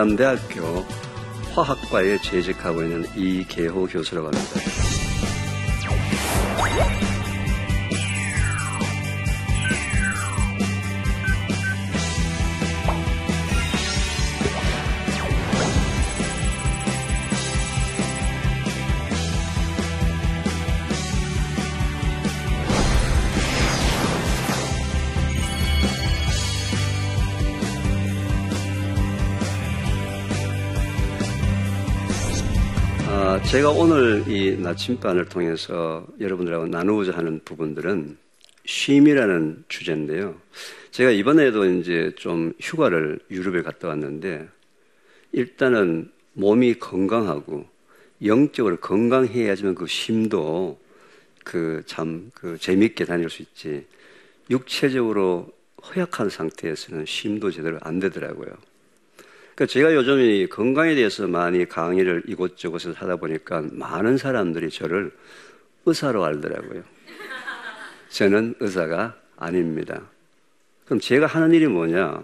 저는 충남대학교 화학과에 재직하고 있는 이계호 교수라고 합니다. 제가 오늘 이 나침반을 통해서 여러분들하고 나누고자 하는 부분들은 쉼이라는 주제인데요. 제가 이번에도 이제 좀 휴가를 유럽에 갔다 왔는데 일단은 몸이 건강하고 영적으로 건강해야지만 그 쉼도 그 참그 그 재밌게 다닐 수 있지 육체적으로 허약한 상태에서는 쉼도 제대로 안 되더라고요. 그러니까 제가 요즘 이 건강에 대해서 많이 강의를 이곳저곳에서 하다 보니까 많은 사람들이 저를 의사로 알더라고요. 저는 의사가 아닙니다. 그럼 제가 하는 일이 뭐냐?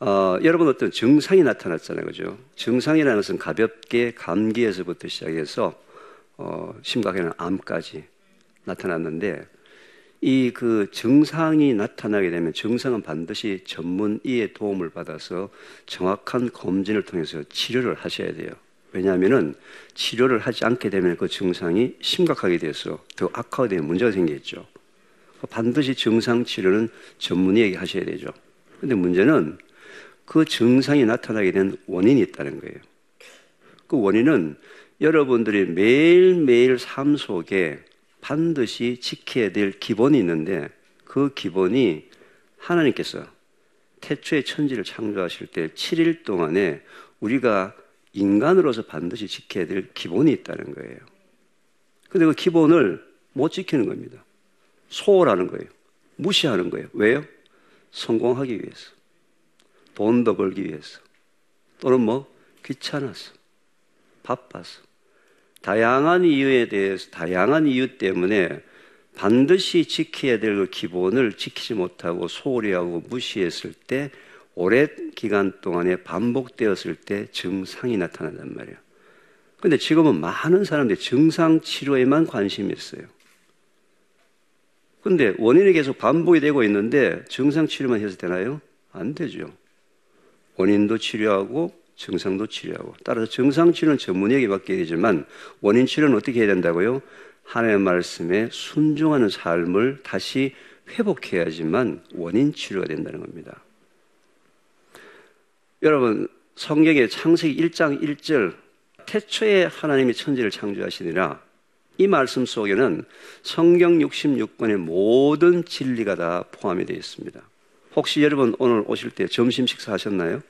어, 여러분 어떤 증상이 나타났잖아요. 그죠? 증상이라는 것은 가볍게 감기에서부터 시작해서 어, 심각한 암까지 나타났는데 이 그 증상이 나타나게 되면 증상은 반드시 전문의의 도움을 받아서 정확한 검진을 통해서 치료를 하셔야 돼요. 왜냐하면은 치료를 하지 않게 되면 그 증상이 심각하게 돼서 더 악화가 되면 문제가 생기겠죠. 반드시 증상 치료는 전문의에게 하셔야 되죠. 근데 문제는 그 증상이 나타나게 된 원인이 있다는 거예요. 그 원인은 여러분들이 매일매일 삶 속에 반드시 지켜야 될 기본이 있는데 그 기본이 하나님께서 태초의 천지를 창조하실 때 7일 동안에 우리가 인간으로서 반드시 지켜야 될 기본이 있다는 거예요. 근데 그 기본을 못 지키는 겁니다. 소홀하는 거예요. 무시하는 거예요. 왜요? 성공하기 위해서. 돈 더 벌기 위해서. 또는 뭐 귀찮아서. 바빠서. 다양한 이유에 대해서 다양한 이유 때문에 반드시 지켜야 될그 기본을 지키지 못하고 소홀히 하고 무시했을 때 오랜 기간 동안에 반복되었을 때 증상이 나타난단 말이에요. 근데 지금은 많은 사람들이 증상 치료에만 관심이 있어요. 근데 원인이 계속 반복이 되고 있는데 증상 치료만 해서 되나요? 안 되죠. 원인도 치료하고 증상도 치료하고 따라서 증상 치료는 전문의에게 맡겨야 되지만 원인 치료는 어떻게 해야 된다고요? 하나님의 말씀에 순종하는 삶을 다시 회복해야지만 원인 치료가 된다는 겁니다. 여러분 성경의 창세기 1장 1절 태초에 하나님이 천지를 창조하시니라 이 말씀 속에는 성경 66권의 모든 진리가 다 포함이 되어 있습니다. 혹시 여러분 오늘 오실 때 점심 식사 하셨나요?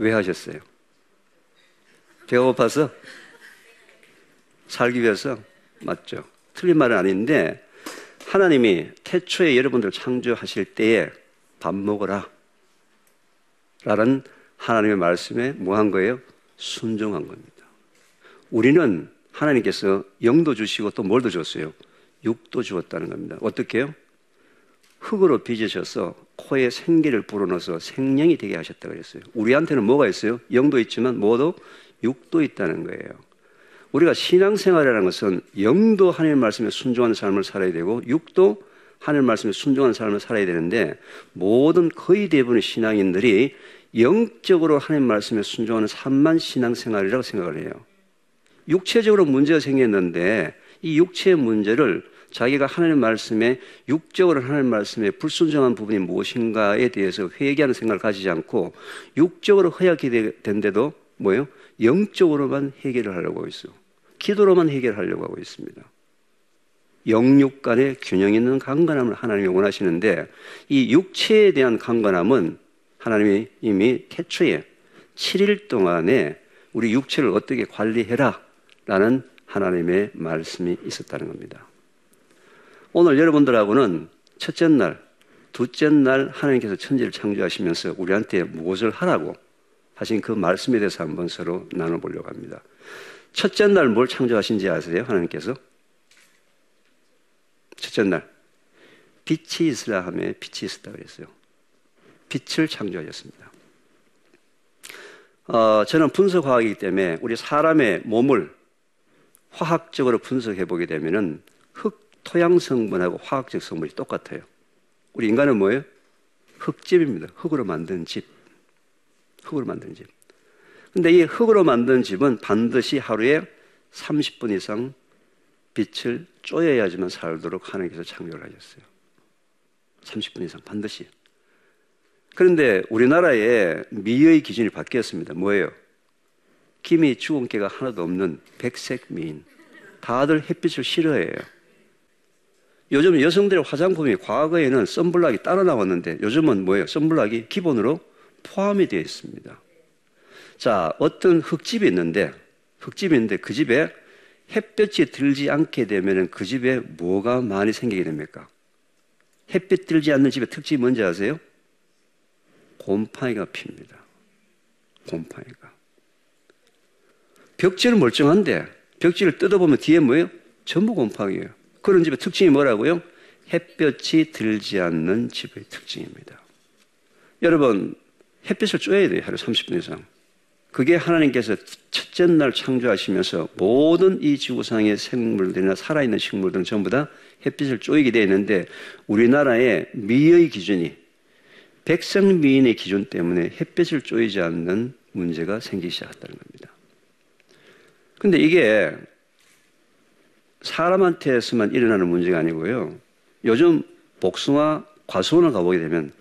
왜 하셨어요? 배가 고파서? 살기 위해서? 맞죠. 틀린 말은 아닌데, 하나님이 태초에 여러분들 창조하실 때에 밥 먹어라. 라는 하나님의 말씀에 뭐한 거예요? 순종한 겁니다. 우리는 하나님께서 영도 주시고 또 뭘도 줬어요? 육도 주었다는 겁니다. 어떻게 요 흙으로 빚으셔서 코에 생기를 불어넣어서 생명이 되게 하셨다 그랬어요. 우리한테는 뭐가 있어요? 영도 있지만 뭐도 육도 있다는 거예요. 우리가 신앙생활이라는 것은 영도 하나님 말씀에 순종하는 삶을 살아야 되고 육도 하나님 말씀에 순종하는 삶을 살아야 되는데 모든 거의 대부분의 신앙인들이 영적으로 하나님 말씀에 순종하는 삶만 신앙생활이라고 생각을 해요. 육체적으로 문제가 생겼는데 이 육체의 문제를 자기가 하나님 말씀에 육적으로 하나님 말씀에 불순종한 부분이 무엇인가에 대해서 회개하는 생각을 가지지 않고 육적으로 허약이 된데도 뭐예요? 영적으로만 해결을 하려고 하고 있어. 기도로만 해결하려고 하고 있습니다. 영육 간의 균형 있는 강건함을 하나님이 원하시는데 이 육체에 대한 강건함은 하나님이 이미 태초에 7일 동안에 우리 육체를 어떻게 관리해라 라는 하나님의 말씀이 있었다는 겁니다. 오늘 여러분들하고는 첫째 날, 둘째 날 하나님께서 천지를 창조하시면서 우리한테 무엇을 하라고 하신 그 말씀에 대해서 한번 서로 나눠보려고 합니다. 첫째 날 뭘 창조하신지 아세요? 하나님께서? 첫째 날. 빛이 있으라 하며 빛이 있었다 그랬어요. 빛을 창조하셨습니다. 어, 저는 분석화학이기 때문에 우리 사람의 몸을 화학적으로 분석해 보게 되면은 흙 토양 성분하고 화학적 성분이 똑같아요. 우리 인간은 뭐예요? 흙집입니다. 흙으로 만든 집. 흙으로 만든 집. 근데 이 흙으로 만든 집은 반드시 하루에 30분 이상 빛을 쪼여야지만 살도록 하나님께서 창조를 하셨어요. 30분 이상 반드시. 그런데 우리나라의 미의 기준이 바뀌었습니다. 뭐예요? 김이 개가 하나도 없는 백색 미인. 다들 햇빛을 싫어해요. 요즘 여성들의 화장품이 과거에는 선블락이 따로 나왔는데 요즘은 뭐예요? 선블락이 기본으로 포함이 되어 있습니다. 자, 어떤 흙집이 있는데, 흙집이 있는데 그 집에 햇볕이 들지 않게 되면 그 집에 뭐가 많이 생기게 됩니까? 햇빛 들지 않는 집의 특징이 뭔지 아세요? 곰팡이가 핍니다. 곰팡이가. 벽지는 멀쩡한데 벽지를 뜯어보면 뒤에 뭐예요? 전부 곰팡이에요. 그런 집의 특징이 뭐라고요? 햇볕이 들지 않는 집의 특징입니다. 여러분, 햇빛을 쬐야 돼요. 하루 30분 이상. 그게 하나님께서 첫째 날 창조하시면서 모든 이 지구상의 생물들이나 살아있는 식물들은 전부 다 햇빛을 쪼이게 되어 있는데 우리나라의 미의 기준이 백성 미인의 기준 때문에 햇빛을 쪼이지 않는 문제가 생기기 시작했다는 겁니다. 근데 이게 사람한테서만 일어나는 문제가 아니고요. 요즘 복숭아 과수원을 가보게 되면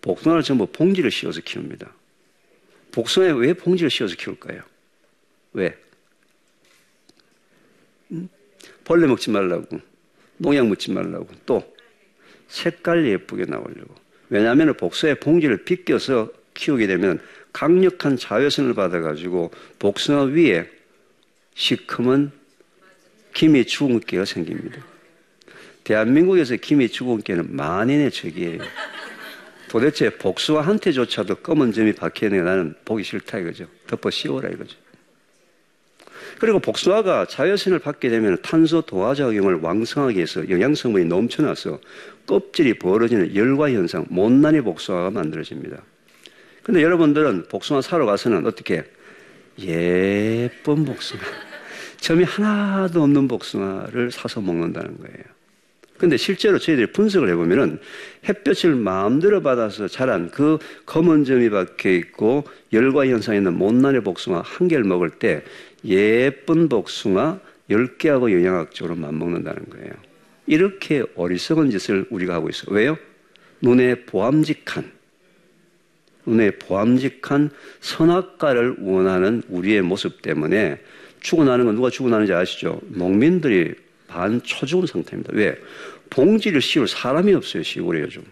복숭아를 전부 봉지를 씌워서 키웁니다. 복숭아에 왜 봉지를 씌워서 키울까요? 왜? 음? 벌레 먹지 말라고, 농약 묻지 말라고, 또 색깔 예쁘게 나오려고. 왜냐하면 복숭아에 봉지를 빗겨서 키우게 되면 강력한 자외선을 받아가지고 복숭아 위에 시커먼 김이 죽은 깨가 생깁니다. 대한민국에서 김이 죽은 깨는 만인의 적이에요. 도대체 복숭아한테조차도 검은 점이 박혀있는 게 나는 보기 싫다 이거죠. 덮어 씌워라 이거죠. 그리고 복숭아가 자외선을 받게 되면 탄소 도화 작용을 왕성하게 해서 영양 성분이 넘쳐나서 껍질이 벌어지는 열과 현상, 못난이 복숭아가 만들어집니다. 근데 여러분들은 복숭아 사러 가서는 어떻게 예쁜 복숭아, 점이 하나도 없는 복숭아를 사서 먹는다는 거예요. 근데 실제로 저희들이 분석을 해보면은 햇볕을 마음대로 받아서 자란 그 검은 점이 박혀 있고 열과 현상이 있는 못난의 복숭아 한 개를 먹을 때 예쁜 복숭아 10개하고 영양학적으로 맞먹는다는 거예요. 이렇게 어리석은 짓을 우리가 하고 있어요. 왜요? 눈에 보암직한, 눈에 보암직한 선악과를 원하는 우리의 모습 때문에 죽어나는 건 누가 죽어나는지 아시죠? 농민들이 반 초 죽은 상태입니다. 왜? 봉지를 씌울 사람이 없어요, 시골에 요즘.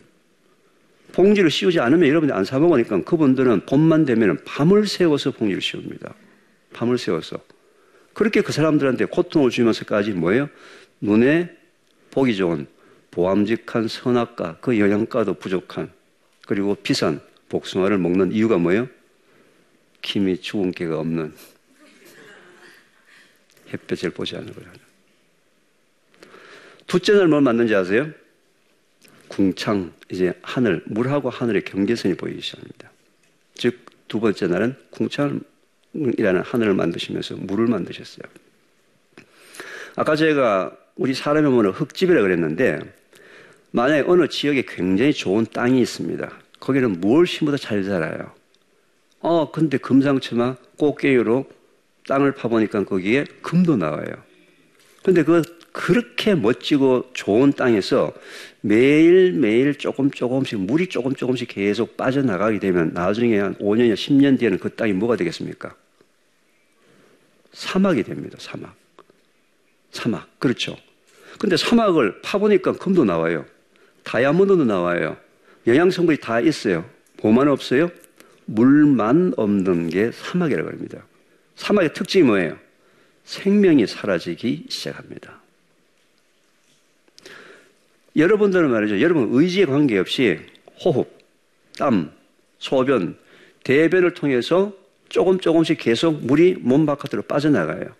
봉지를 씌우지 않으면 여러분이 안 사먹으니까 그분들은 봄만 되면 밤을 새워서 봉지를 씌웁니다. 밤을 새워서. 그렇게 그 사람들한테 고통을 주면서까지 뭐예요? 눈에 보기 좋은 보암직한 선악과 그 영양가도 부족한 그리고 비싼 복숭아를 먹는 이유가 뭐예요? 김이 죽은 개가 없는 햇볕을 보지 않는 거예요. 둘째 날 뭘 맞는지 아세요? 궁창, 이제 하늘, 물하고 하늘의 경계선이 보이기 시작합니다. 즉, 두 번째 날은 궁창이라는 하늘을 만드시면서 물을 만드셨어요. 아까 제가 우리 사람의 몸은 흙집이라 그랬는데, 만약에 어느 지역에 굉장히 좋은 땅이 있습니다. 거기는 무엇 심어도 잘 자라요. 어, 근데 금상첨화 꽃게유로 땅을 파보니까 거기에 금도 나와요. 근데 그 그렇게 멋지고 좋은 땅에서 매일매일 조금 조금씩 물이 조금 조금씩 계속 빠져나가게 되면 나중에 한 5년이나 10년 뒤에는 그 땅이 뭐가 되겠습니까? 사막이 됩니다. 사막. 사막. 그렇죠. 근데 사막을 파보니까 금도 나와요. 다이아몬드도 나와요. 영양성분이 다 있어요. 뭐만 없어요? 물만 없는 게 사막이라고 합니다. 사막의 특징이 뭐예요? 생명이 사라지기 시작합니다. 여러분들은 말이죠. 여러분 의지에 관계없이 호흡, 땀, 소변, 대변을 통해서 조금 조금씩 계속 물이 몸 바깥으로 빠져나가요.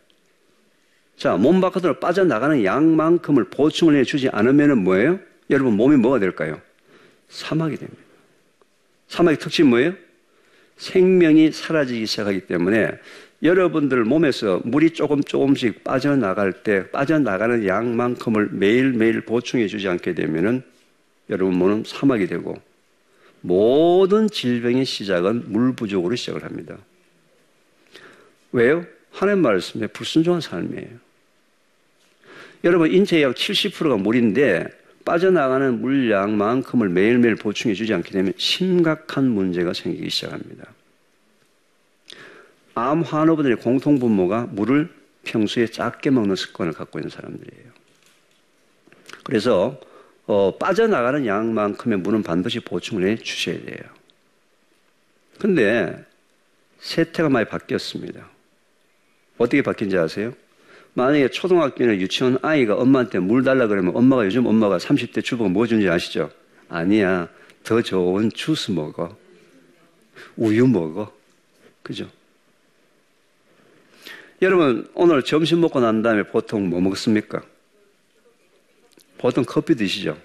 자, 몸 바깥으로 빠져나가는 양만큼을 보충을 해주지 않으면 뭐예요? 여러분 몸이 뭐가 될까요? 사막이 됩니다. 사막의 특징이 뭐예요? 생명이 사라지기 시작하기 때문에 여러분들 몸에서 물이 조금 조금씩 빠져나갈 때 빠져나가는 양만큼을 매일매일 보충해 주지 않게 되면은 여러분 몸은 사막이 되고 모든 질병의 시작은 물 부족으로 시작을 합니다. 왜요? 하나님 말씀에 불순종한 삶이에요. 여러분 인체의 약 70%가 물인데 빠져나가는 물량만큼을 매일매일 보충해 주지 않게 되면 심각한 문제가 생기기 시작합니다. 암 환우분들의 공통 분모가 물을 평소에 작게 먹는 습관을 갖고 있는 사람들이에요. 그래서 어, 빠져나가는 양만큼의 물은 반드시 보충을 해 주셔야 돼요. 근데 세태가 많이 바뀌었습니다. 어떻게 바뀐지 아세요? 만약에 초등학교나 유치원 아이가 엄마한테 물 달라 그러면 엄마가 요즘 엄마가 30대 주부가 뭐 주는지 아시죠? 아니야. 더 좋은 주스 먹어. 우유 먹어. 그죠? 여러분, 오늘 점심 먹고 난 다음에 보통 뭐 먹습니까? 보통 커피 드시죠?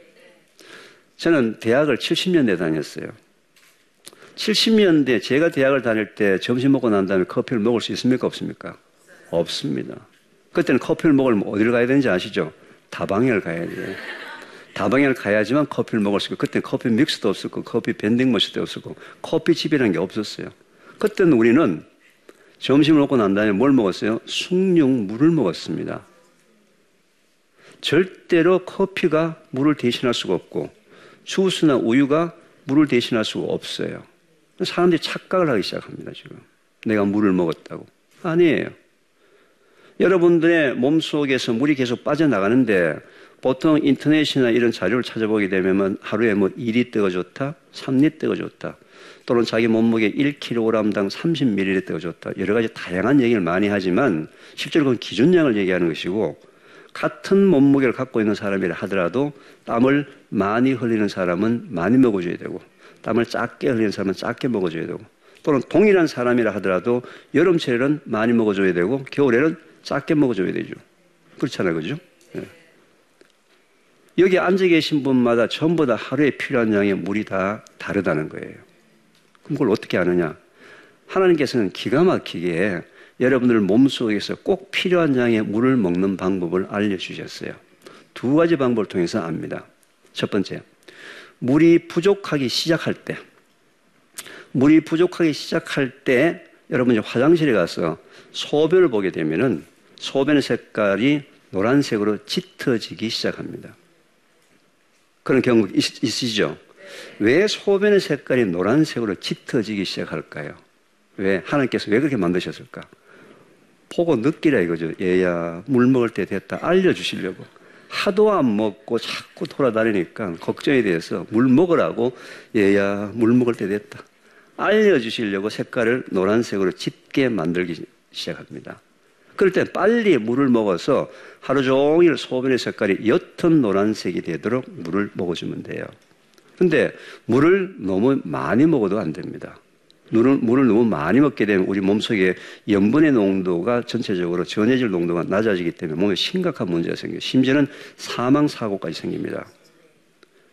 저는 대학을 70년대 다녔어요. 70년대 제가 대학을 다닐 때 점심 먹고 난 다음에 커피를 먹을 수 있습니까? 없습니까? 없습니다. 그때는 커피를 먹으면 어디를 가야 되는지 아시죠? 다방에를 가야 돼요. 다방에를 가야지만 커피를 먹을 수 있고, 그때는 커피 믹스도 없었고, 커피 밴딩 머신도 없었고, 커피집이라는 게 없었어요. 그때는 우리는 점심을 먹고 난 다음에 뭘 먹었어요? 숭늉물을 먹었습니다. 절대로 커피가 물을 대신할 수가 없고, 주스나 우유가 물을 대신할 수가 없어요. 사람들이 착각을 하기 시작합니다, 지금. 내가 물을 먹었다고. 아니에요. 여러분들의 몸 속에서 물이 계속 빠져나가는데 보통 인터넷이나 이런 자료를 찾아보게 되면 하루에 뭐 2리터가 좋다, 3리터가 좋다, 또는 자기 몸무게 1kg당 30ml가 좋다. 여러 가지 다양한 얘기를 많이 하지만 실제로 그건 기준량을 얘기하는 것이고 같은 몸무게를 갖고 있는 사람이라 하더라도 땀을 많이 흘리는 사람은 많이 먹어줘야 되고 땀을 작게 흘리는 사람은 작게 먹어줘야 되고 또는 동일한 사람이라 하더라도 여름철에는 많이 먹어줘야 되고 겨울에는 작게 먹어줘야 되죠. 그렇잖아요. 그죠? 네. 여기 앉아 계신 분마다 전부 다 하루에 필요한 양의 물이 다 다르다는 거예요. 그걸 어떻게 아느냐? 하나님께서는 기가 막히게 여러분들 몸속에서 꼭 필요한 양의 물을 먹는 방법을 알려주셨어요. 두 가지 방법을 통해서 압니다. 첫 번째, 물이 부족하기 시작할 때, 물이 부족하기 시작할 때 여러분이 화장실에 가서 소변을 보게 되면은 소변의 색깔이 노란색으로 짙어지기 시작합니다. 그런 경우 있, 있으시죠? 왜 소변의 색깔이 노란색으로 짙어지기 시작할까요? 왜? 하나님께서 왜 그렇게 만드셨을까? 보고 느끼라 이거죠. 얘야, 물 먹을 때 됐다. 알려주시려고. 하도 안 먹고 자꾸 돌아다니니까 걱정이 돼서 물 먹으라고 얘야, 물 먹을 때 됐다. 알려주시려고 색깔을 노란색으로 짙게 만들기 시작합니다. 그럴 때 빨리 물을 먹어서 하루 종일 소변의 색깔이 옅은 노란색이 되도록 물을 먹어주면 돼요. 근데 물을 너무 많이 먹어도 안 됩니다. 물을, 물을 너무 많이 먹게 되면 우리 몸속에 염분의 농도가 전체적으로 전해질 농도가 낮아지기 때문에 몸에 심각한 문제가 생겨요. 심지어는 사망 사고까지 생깁니다.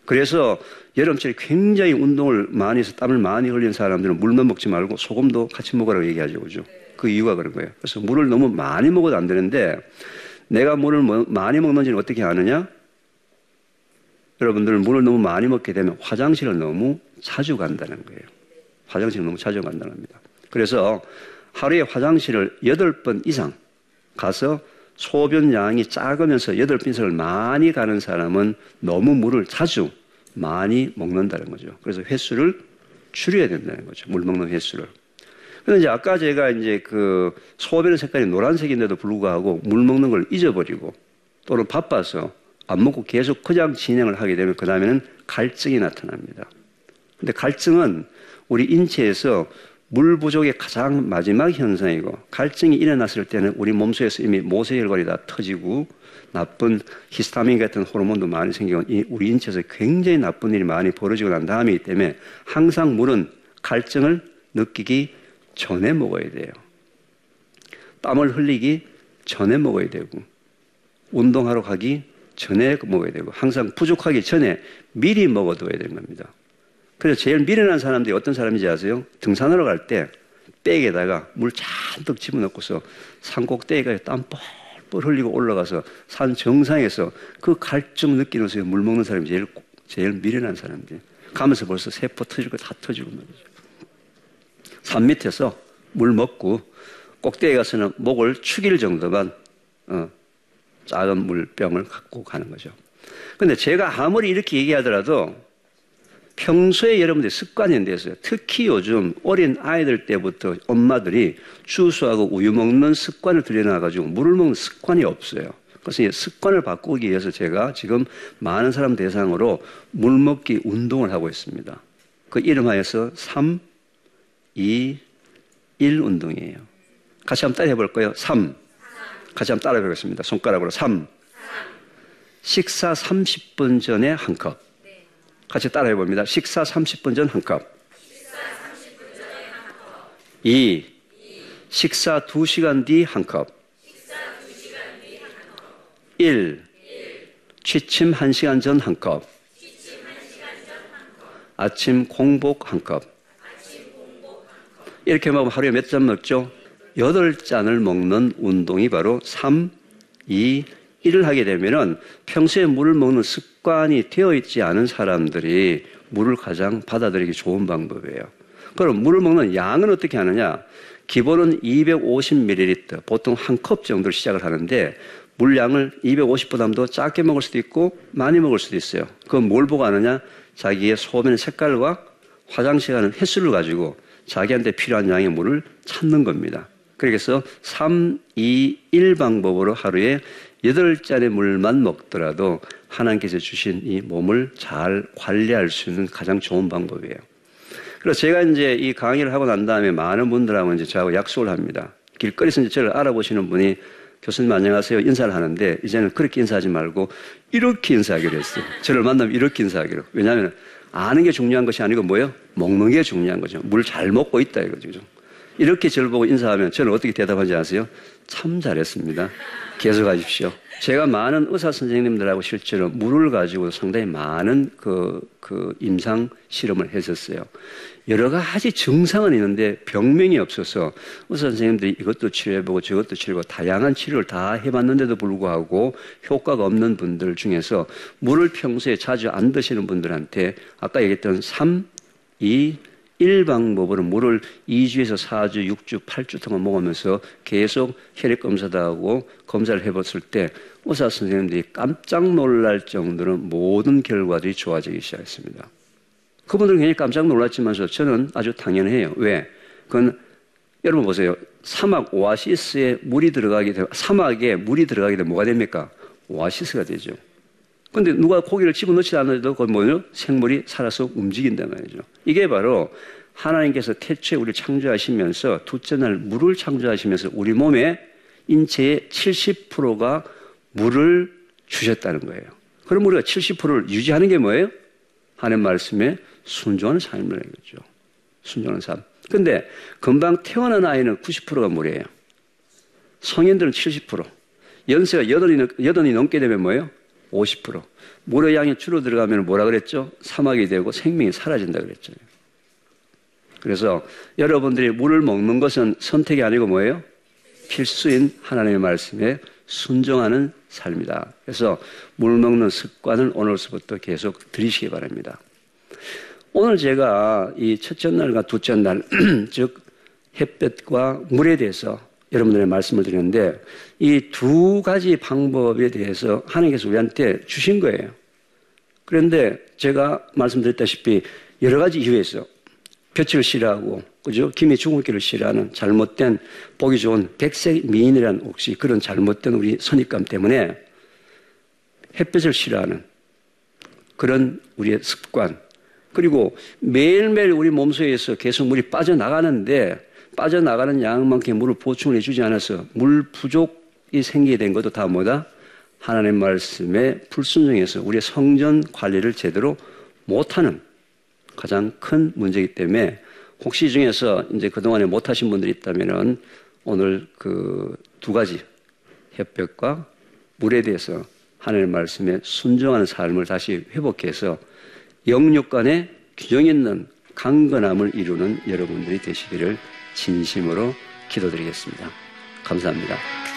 그래서 여름철에 굉장히 운동을 많이 해서 땀을 많이 흘린 사람들은 물만 먹지 말고 소금도 같이 먹으라고 얘기하죠. 그죠? 그 이유가 그런 거예요. 그래서 물을 너무 많이 먹어도 안 되는데 내가 물을 뭐 많이 먹는지는 어떻게 아느냐? 여러분들은 물을 너무 많이 먹게 되면 화장실을 너무 자주 간다는 거예요. 화장실을 너무 자주 간다는 겁니다. 그래서 하루에 화장실을 8번 이상 가서 소변 양이 작으면서 8빈석을 많이 가는 사람은 너무 물을 자주 많이 먹는다는 거죠. 그래서 횟수를 줄여야 된다는 거죠. 물 먹는 횟수를. 근데 이제 아까 제가 이제 그 소변의 색깔이 노란색인데도 불구하고 물 먹는 걸 잊어버리고 또는 바빠서 안 먹고 계속 그냥 진행을 하게 되면 그 다음에는 갈증이 나타납니다. 근데 갈증은 우리 인체에서 물 부족의 가장 마지막 현상이고 갈증이 일어났을 때는 우리 몸속에서 이미 모세혈관이 다 터지고 나쁜 히스타민 같은 호르몬도 많이 생기고 우리 인체에서 굉장히 나쁜 일이 많이 벌어지고 난 다음이기 때문에 항상 물은 갈증을 느끼기 전에 먹어야 돼요. 땀을 흘리기 전에 먹어야 되고, 운동하러 가기 전에 먹어야 되고, 항상 부족하기 전에 미리 먹어둬야 되는 겁니다. 그래서 제일 미련한 사람들이 어떤 사람인지 아세요? 등산하러 갈 때 백에다가 물 잔뜩 집어넣고서 산 꼭대기까지 땀 뻘뻘 흘리고 올라가서 산 정상에서 그 갈증 느끼면서 물 먹는 사람이 제일, 제일 미련한 사람들. 가면서 벌써 세포 터지고 다 터지고 말이죠. 산 밑에서 물 먹고 꼭대기 가서는 목을 축일 정도만 어, 작은 물병을 갖고 가는 거죠. 근데 제가 아무리 이렇게 얘기하더라도 평소에 여러분들 습관이 됐어요. 특히 요즘 어린 아이들 때부터 엄마들이 주스하고 우유 먹는 습관을 들여놔가지고 물을 먹는 습관이 없어요. 그래서 습관을 바꾸기 위해서 제가 지금 많은 사람 대상으로 물 먹기 운동을 하고 있습니다. 그 이름하여서 3, 2, 1 운동이에요. 같이 한번 따라 해볼까요? 3. 같이 한번 따라 해보겠습니다. 손가락으로 3. 식사 30분 전에 한 컵. 같이 따라 해 봅니다. 식사 30분 전 한 컵. 2. 식사 2시간 뒤 한 컵. 1. 취침 1시간 전 한 컵. 아침 공복 한 컵. 이렇게 먹으면 하루에 몇 잔 먹죠? 8잔을 먹는 운동이 바로 3, 2, 1을 하게 되면은 평소에 물을 먹는 습관이 되어 있지 않은 사람들이 물을 가장 받아들이기 좋은 방법이에요. 그럼 물을 먹는 양은 어떻게 하느냐? 기본은 250ml, 보통 한 컵 정도를 시작을 하는데 물량을 250보다도 작게 먹을 수도 있고 많이 먹을 수도 있어요. 그건 뭘 보고 하느냐? 자기의 소변의 색깔과 화장실 가는 횟수를 가지고 자기한테 필요한 양의 물을 찾는 겁니다. 그래서 3, 2, 1 방법으로 하루에 8잔의 물만 먹더라도 하나님께서 주신 이 몸을 잘 관리할 수 있는 가장 좋은 방법이에요. 그래서 제가 이제 이 강의를 하고 난 다음에 많은 분들하고 이제 저하고 약속을 합니다. 길거리에서 이제 저를 알아보시는 분이 교수님 안녕하세요 인사를 하는데 이제는 그렇게 인사하지 말고 이렇게 인사하기로 했어요. 저를 만나면 이렇게 인사하기로. 왜냐하면 아는 게 중요한 것이 아니고 뭐예요? 먹는 게 중요한 거죠. 물 잘 먹고 있다 이거죠. 이렇게 저를 보고 인사하면 저는 어떻게 대답하지 아세요? 참 잘했습니다. 계속 하십시오. 제가 많은 의사 선생님들하고 실제로 물을 가지고 상당히 많은 그, 그 임상 실험을 했었어요. 여러 가지 증상은 있는데 병명이 없어서 의사 선생님들이 이것도 치료해보고 저것도 치료해보고 다양한 치료를 다 해봤는데도 불구하고 효과가 없는 분들 중에서 물을 평소에 자주 안 드시는 분들한테 아까 얘기했던 3, 2, 1 방법으로 물을 2주에서 4주, 6주, 8주 동안 먹으면서 계속 혈액 검사도 하고 검사를 해봤을 때 의사 선생님들이 깜짝 놀랄 정도로 모든 결과들이 좋아지기 시작했습니다. 그분들은 굉장히 깜짝 놀랐지만서 저는 아주 당연해요. 왜? 그건 여러분 보세요. 사막 오아시스에 물이 들어가게 되면 사막에 물이 들어가게 되면 뭐가 됩니까? 오아시스가 되죠. 근데 누가 고기를 집어넣지 않아도 그 뭐요? 생물이 살아서 움직인단 말이죠. 이게 바로 하나님께서 태초에 우리를 창조하시면서 둘째 날 물을 창조하시면서 우리 몸에 인체의 70%가 물을 주셨다는 거예요. 그럼 우리가 70%를 유지하는 게 뭐예요? 하나님 말씀에 순종하는 삶을 해야겠죠. 순종하는 삶. 근데 금방 태어난 아이는 90%가 물이에요. 성인들은 70%. 연세가 여든이 넘게 되면 뭐예요? 50%. 물의 양이 줄어 들어가면 뭐라 그랬죠? 사막이 되고 생명이 사라진다 그랬죠. 그래서 여러분들이 물을 먹는 것은 선택이 아니고 뭐예요? 필수인 하나님의 말씀에 순종하는 삶이다. 그래서 물 먹는 습관을 오늘부터 계속 들이시기 바랍니다. 오늘 제가 이 첫째 날과 둘째 날, 즉, 햇볕과 물에 대해서 여러분들의 말씀을 드리는데 이 두 가지 방법에 대해서 하나님께서 우리한테 주신 거예요. 그런데 제가 말씀드렸다시피 여러 가지 이유에 서 볕을 싫어하고 그죠? 김이 죽은 길을 싫어하는 잘못된 보기 좋은 백색 미인이라는 혹시 그런 잘못된 우리 선입감 때문에 햇볕을 싫어하는 그런 우리의 습관 그리고 매일매일 우리 몸속에서 계속 물이 빠져나가는데 빠져나가는 양만큼 물을 보충을 해주지 않아서 물 부족이 생기게 된 것도 다 뭐다? 하나님 말씀에 불순종해서 우리의 성전 관리를 제대로 못하는 가장 큰 문제이기 때문에 혹시 중에서 이제 그동안에 못하신 분들이 있다면은 오늘 그 두 가지 햇볕과 물에 대해서 하나님 말씀에 순종하는 삶을 다시 회복해서 영육 간의 균형 있는 강건함을 이루는 여러분들이 되시기를 진심으로 기도드리겠습니다. 감사합니다.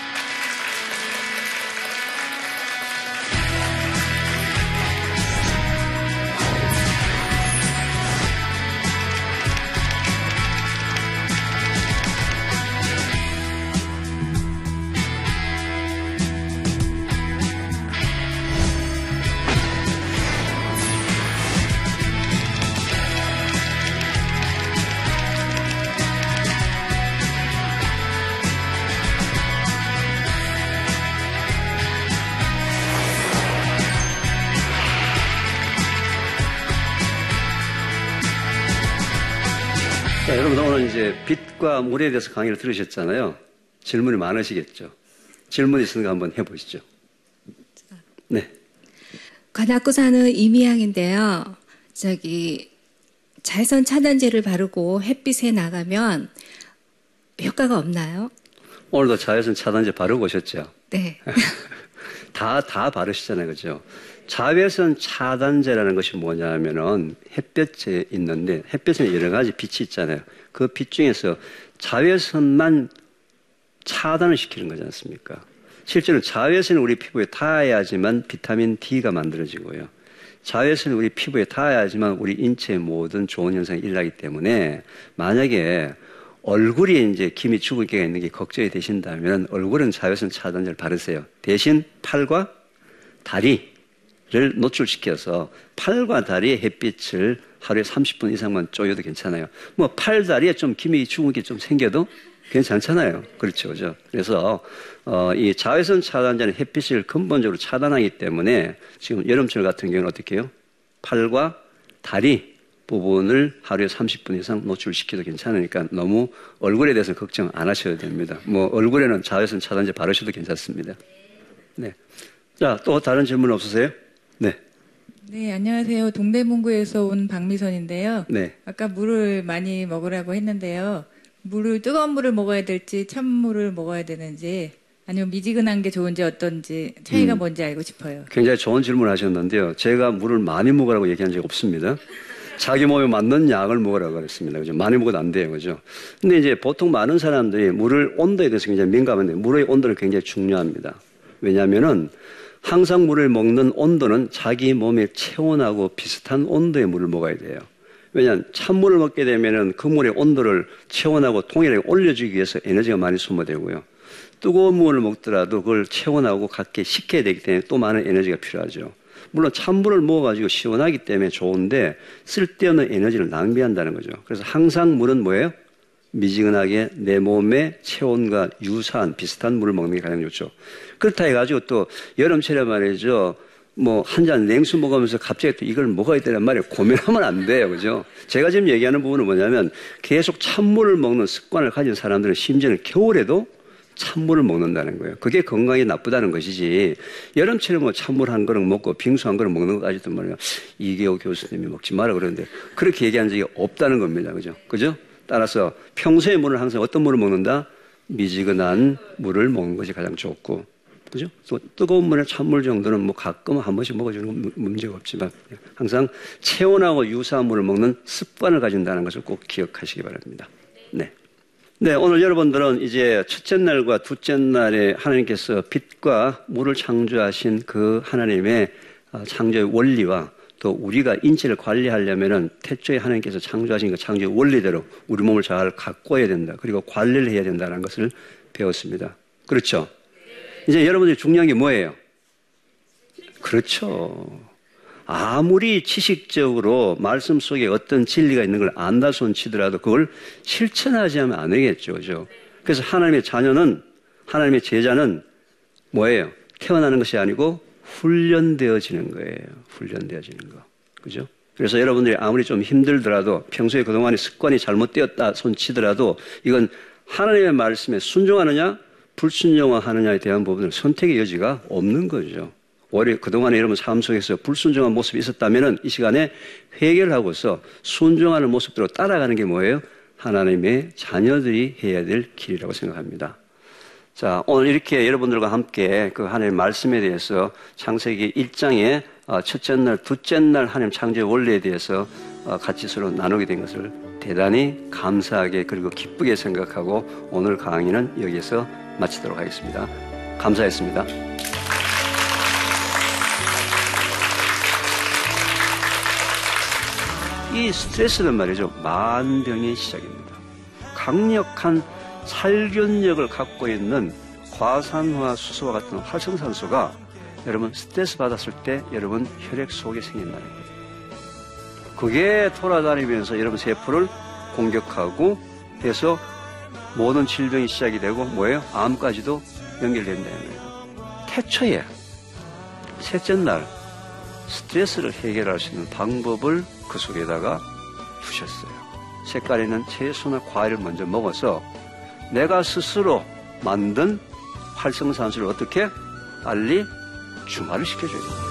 오늘 이제 빛과 물에 대해서 강의를 들으셨잖아요. 질문이 많으시겠죠. 질문 있으니까 한번 해보시죠. 네. 관악구 사는 이미양인데요. 저기 자외선 차단제를 바르고 햇빛에 나가면 효과가 없나요? 오늘도 자외선 차단제 바르고 오셨죠? 네. 다, 다 바르시잖아요. 그죠? 자외선 차단제라는 것이 뭐냐면은 햇볕에 있는데 햇볕에 여러 가지 빛이 있잖아요. 그 빛 중에서 자외선만 차단을 시키는 거지 않습니까? 실제로 자외선이 우리 피부에 닿아야지만 비타민 D가 만들어지고요. 자외선이 우리 피부에 닿아야지만 우리 인체의 모든 좋은 현상이 일어나기 때문에 만약에 얼굴에 이제 김이 죽을 게가 있는 게 걱정이 되신다면 얼굴은 자외선 차단제를 바르세요. 대신 팔과 다리, 를 노출시켜서 팔과 다리의 햇빛을 하루에 30분 이상만 쪼여도 괜찮아요. 뭐 팔 다리에 좀 죽은 게좀 생겨도 괜찮잖아요. 그렇죠, 그죠? 그래서 어, 이 자외선 차단자는 햇빛을 근본적으로 차단하기 때문에 지금 여름철 같은 경우는 어떻게 해요? 팔과 다리 부분을 하루에 30분 이상 노출시켜도 괜찮으니까 너무 얼굴에 대해서 걱정 안 하셔도 됩니다. 뭐 얼굴에는 자외선 차단제 바르셔도 괜찮습니다. 네. 자, 또 다른 질문 없으세요? 네. 네, 안녕하세요. 동대문구에서 온 박미선인데요. 네. 아까 물을 많이 먹으라고 했는데요. 물을 뜨거운 물을 먹어야 될지 찬물을 먹어야 되는지 아니면 미지근한 게 좋은지 어떤지 차이가 음. 뭔지 알고 싶어요. 굉장히 좋은 질문 하셨는데요. 제가 물을 많이 먹으라고 얘기한 적이 없습니다. 자기 몸에 맞는 약을 먹으라고 그랬습니다. 그죠? 많이 먹어도 안 돼요. 그죠? 근데 이제 보통 많은 사람들이 물을 온도에 대해서 굉장히 민감한데 물의 온도는 굉장히 중요합니다. 왜냐하면은 항상 물을 먹는 온도는 자기 몸의 체온하고 비슷한 온도의 물을 먹어야 돼요. 왜냐하면 찬물을 먹게 되면은 그 물의 온도를 체온하고 동일하게 올려주기 위해서 에너지가 많이 소모되고요. 뜨거운 물을 먹더라도 그걸 체온하고 같게 식혀야 되기 때문에 또 많은 에너지가 필요하죠. 물론 찬물을 먹어가지고 시원하기 때문에 좋은데 쓸데없는 에너지를 낭비한다는 거죠. 그래서 항상 물은 뭐예요? 미지근하게 내 몸의 체온과 유사한 비슷한 물을 먹는 게 가장 좋죠. 그렇다 해가지고 또 여름철에 말이죠. 뭐 한 잔 냉수 먹으면서 갑자기 또 이걸 먹어야 되는 말에 고민하면 안 돼요. 그죠? 제가 지금 얘기하는 부분은 뭐냐면 계속 찬물을 먹는 습관을 가진 사람들은 심지어는 겨울에도 찬물을 먹는다는 거예요. 그게 건강에 나쁘다는 것이지. 여름철에 뭐 찬물 한 그릇 먹고 빙수 한 그릇 먹는 것까지도 말이야. 이계호 교수님이 먹지 마라 그러는데 그렇게 얘기한 적이 없다는 겁니다. 그죠? 그죠? 따라서 평소에 물을 항상 어떤 물을 먹는다? 미지근한 물을 먹는 것이 가장 좋고. 그죠? 또 뜨거운 물에 찬물 정도는 뭐 가끔 한 번씩 먹어주는 건 문제가 없지만 항상 체온하고 유사한 물을 먹는 습관을 가진다는 것을 꼭 기억하시기 바랍니다. 네. 네, 오늘 여러분들은 이제 첫째 날과 둘째 날에 하나님께서 빛과 물을 창조하신 그 하나님의 어, 창조의 원리와 또 우리가 인체를 관리하려면은 태초에 하나님께서 창조하신 그 창조의 원리대로 우리 몸을 잘 가꿔야 된다. 그리고 관리를 해야 된다는 것을 배웠습니다. 그렇죠? 이제 여러분들이 중요한 게 뭐예요? 그렇죠. 아무리 지식적으로 말씀 속에 어떤 진리가 있는 걸 안다 손 치더라도 그걸 실천하지 않으면 안 되겠죠. 그죠? 그래서 하나님의 자녀는, 하나님의 제자는 뭐예요? 태어나는 것이 아니고 훈련되어지는 거예요. 훈련되어지는 거. 그죠? 그래서 여러분들이 아무리 좀 힘들더라도 평소에 그동안의 습관이 잘못되었다 손 치더라도 이건 하나님의 말씀에 순종하느냐 불순종하느냐에 대한 부분을 선택의 여지가 없는 거죠. 오히려 그동안에 여러분 삶 속에서 불순종한 모습이 있었다면 이 시간에 회개를 하고서 순종하는 모습대로 따라가는 게 뭐예요? 하나님의 자녀들이 해야 될 길이라고 생각합니다. 자, 오늘 이렇게 여러분들과 함께 그 하나님의 말씀에 대해서 창세기 1장의 어, 첫째 날, 둘째 날 하나님 창조의 원리에 대해서 어, 같이 서로 나누게 된 것을 대단히 감사하게 그리고 기쁘게 생각하고 오늘 강의는 여기서 마치도록 하겠습니다. 감사했습니다. 이 스트레스는 말이죠. 만병의 시작입니다. 강력한 살균력을 갖고 있는 과산화 수소와 같은 활성산소가 여러분 스트레스 받았을 때 여러분 혈액 속에 생긴다는 거예요. 그게 돌아다니면서 여러분 세포를 공격하고 해서 모든 질병이 시작이 되고 뭐예요? 암까지도 연결된다는 거예요. 태초에 셋째 날 스트레스를 해결할 수 있는 방법을 그 속에다가 두셨어요. 색깔에는 채소나 과일을 먼저 먹어서 내가 스스로 만든 활성산소를 어떻게 빨리 중화를 시켜줘야 됩니다.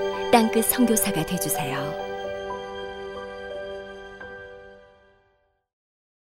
땅끝 성교사가 되주세요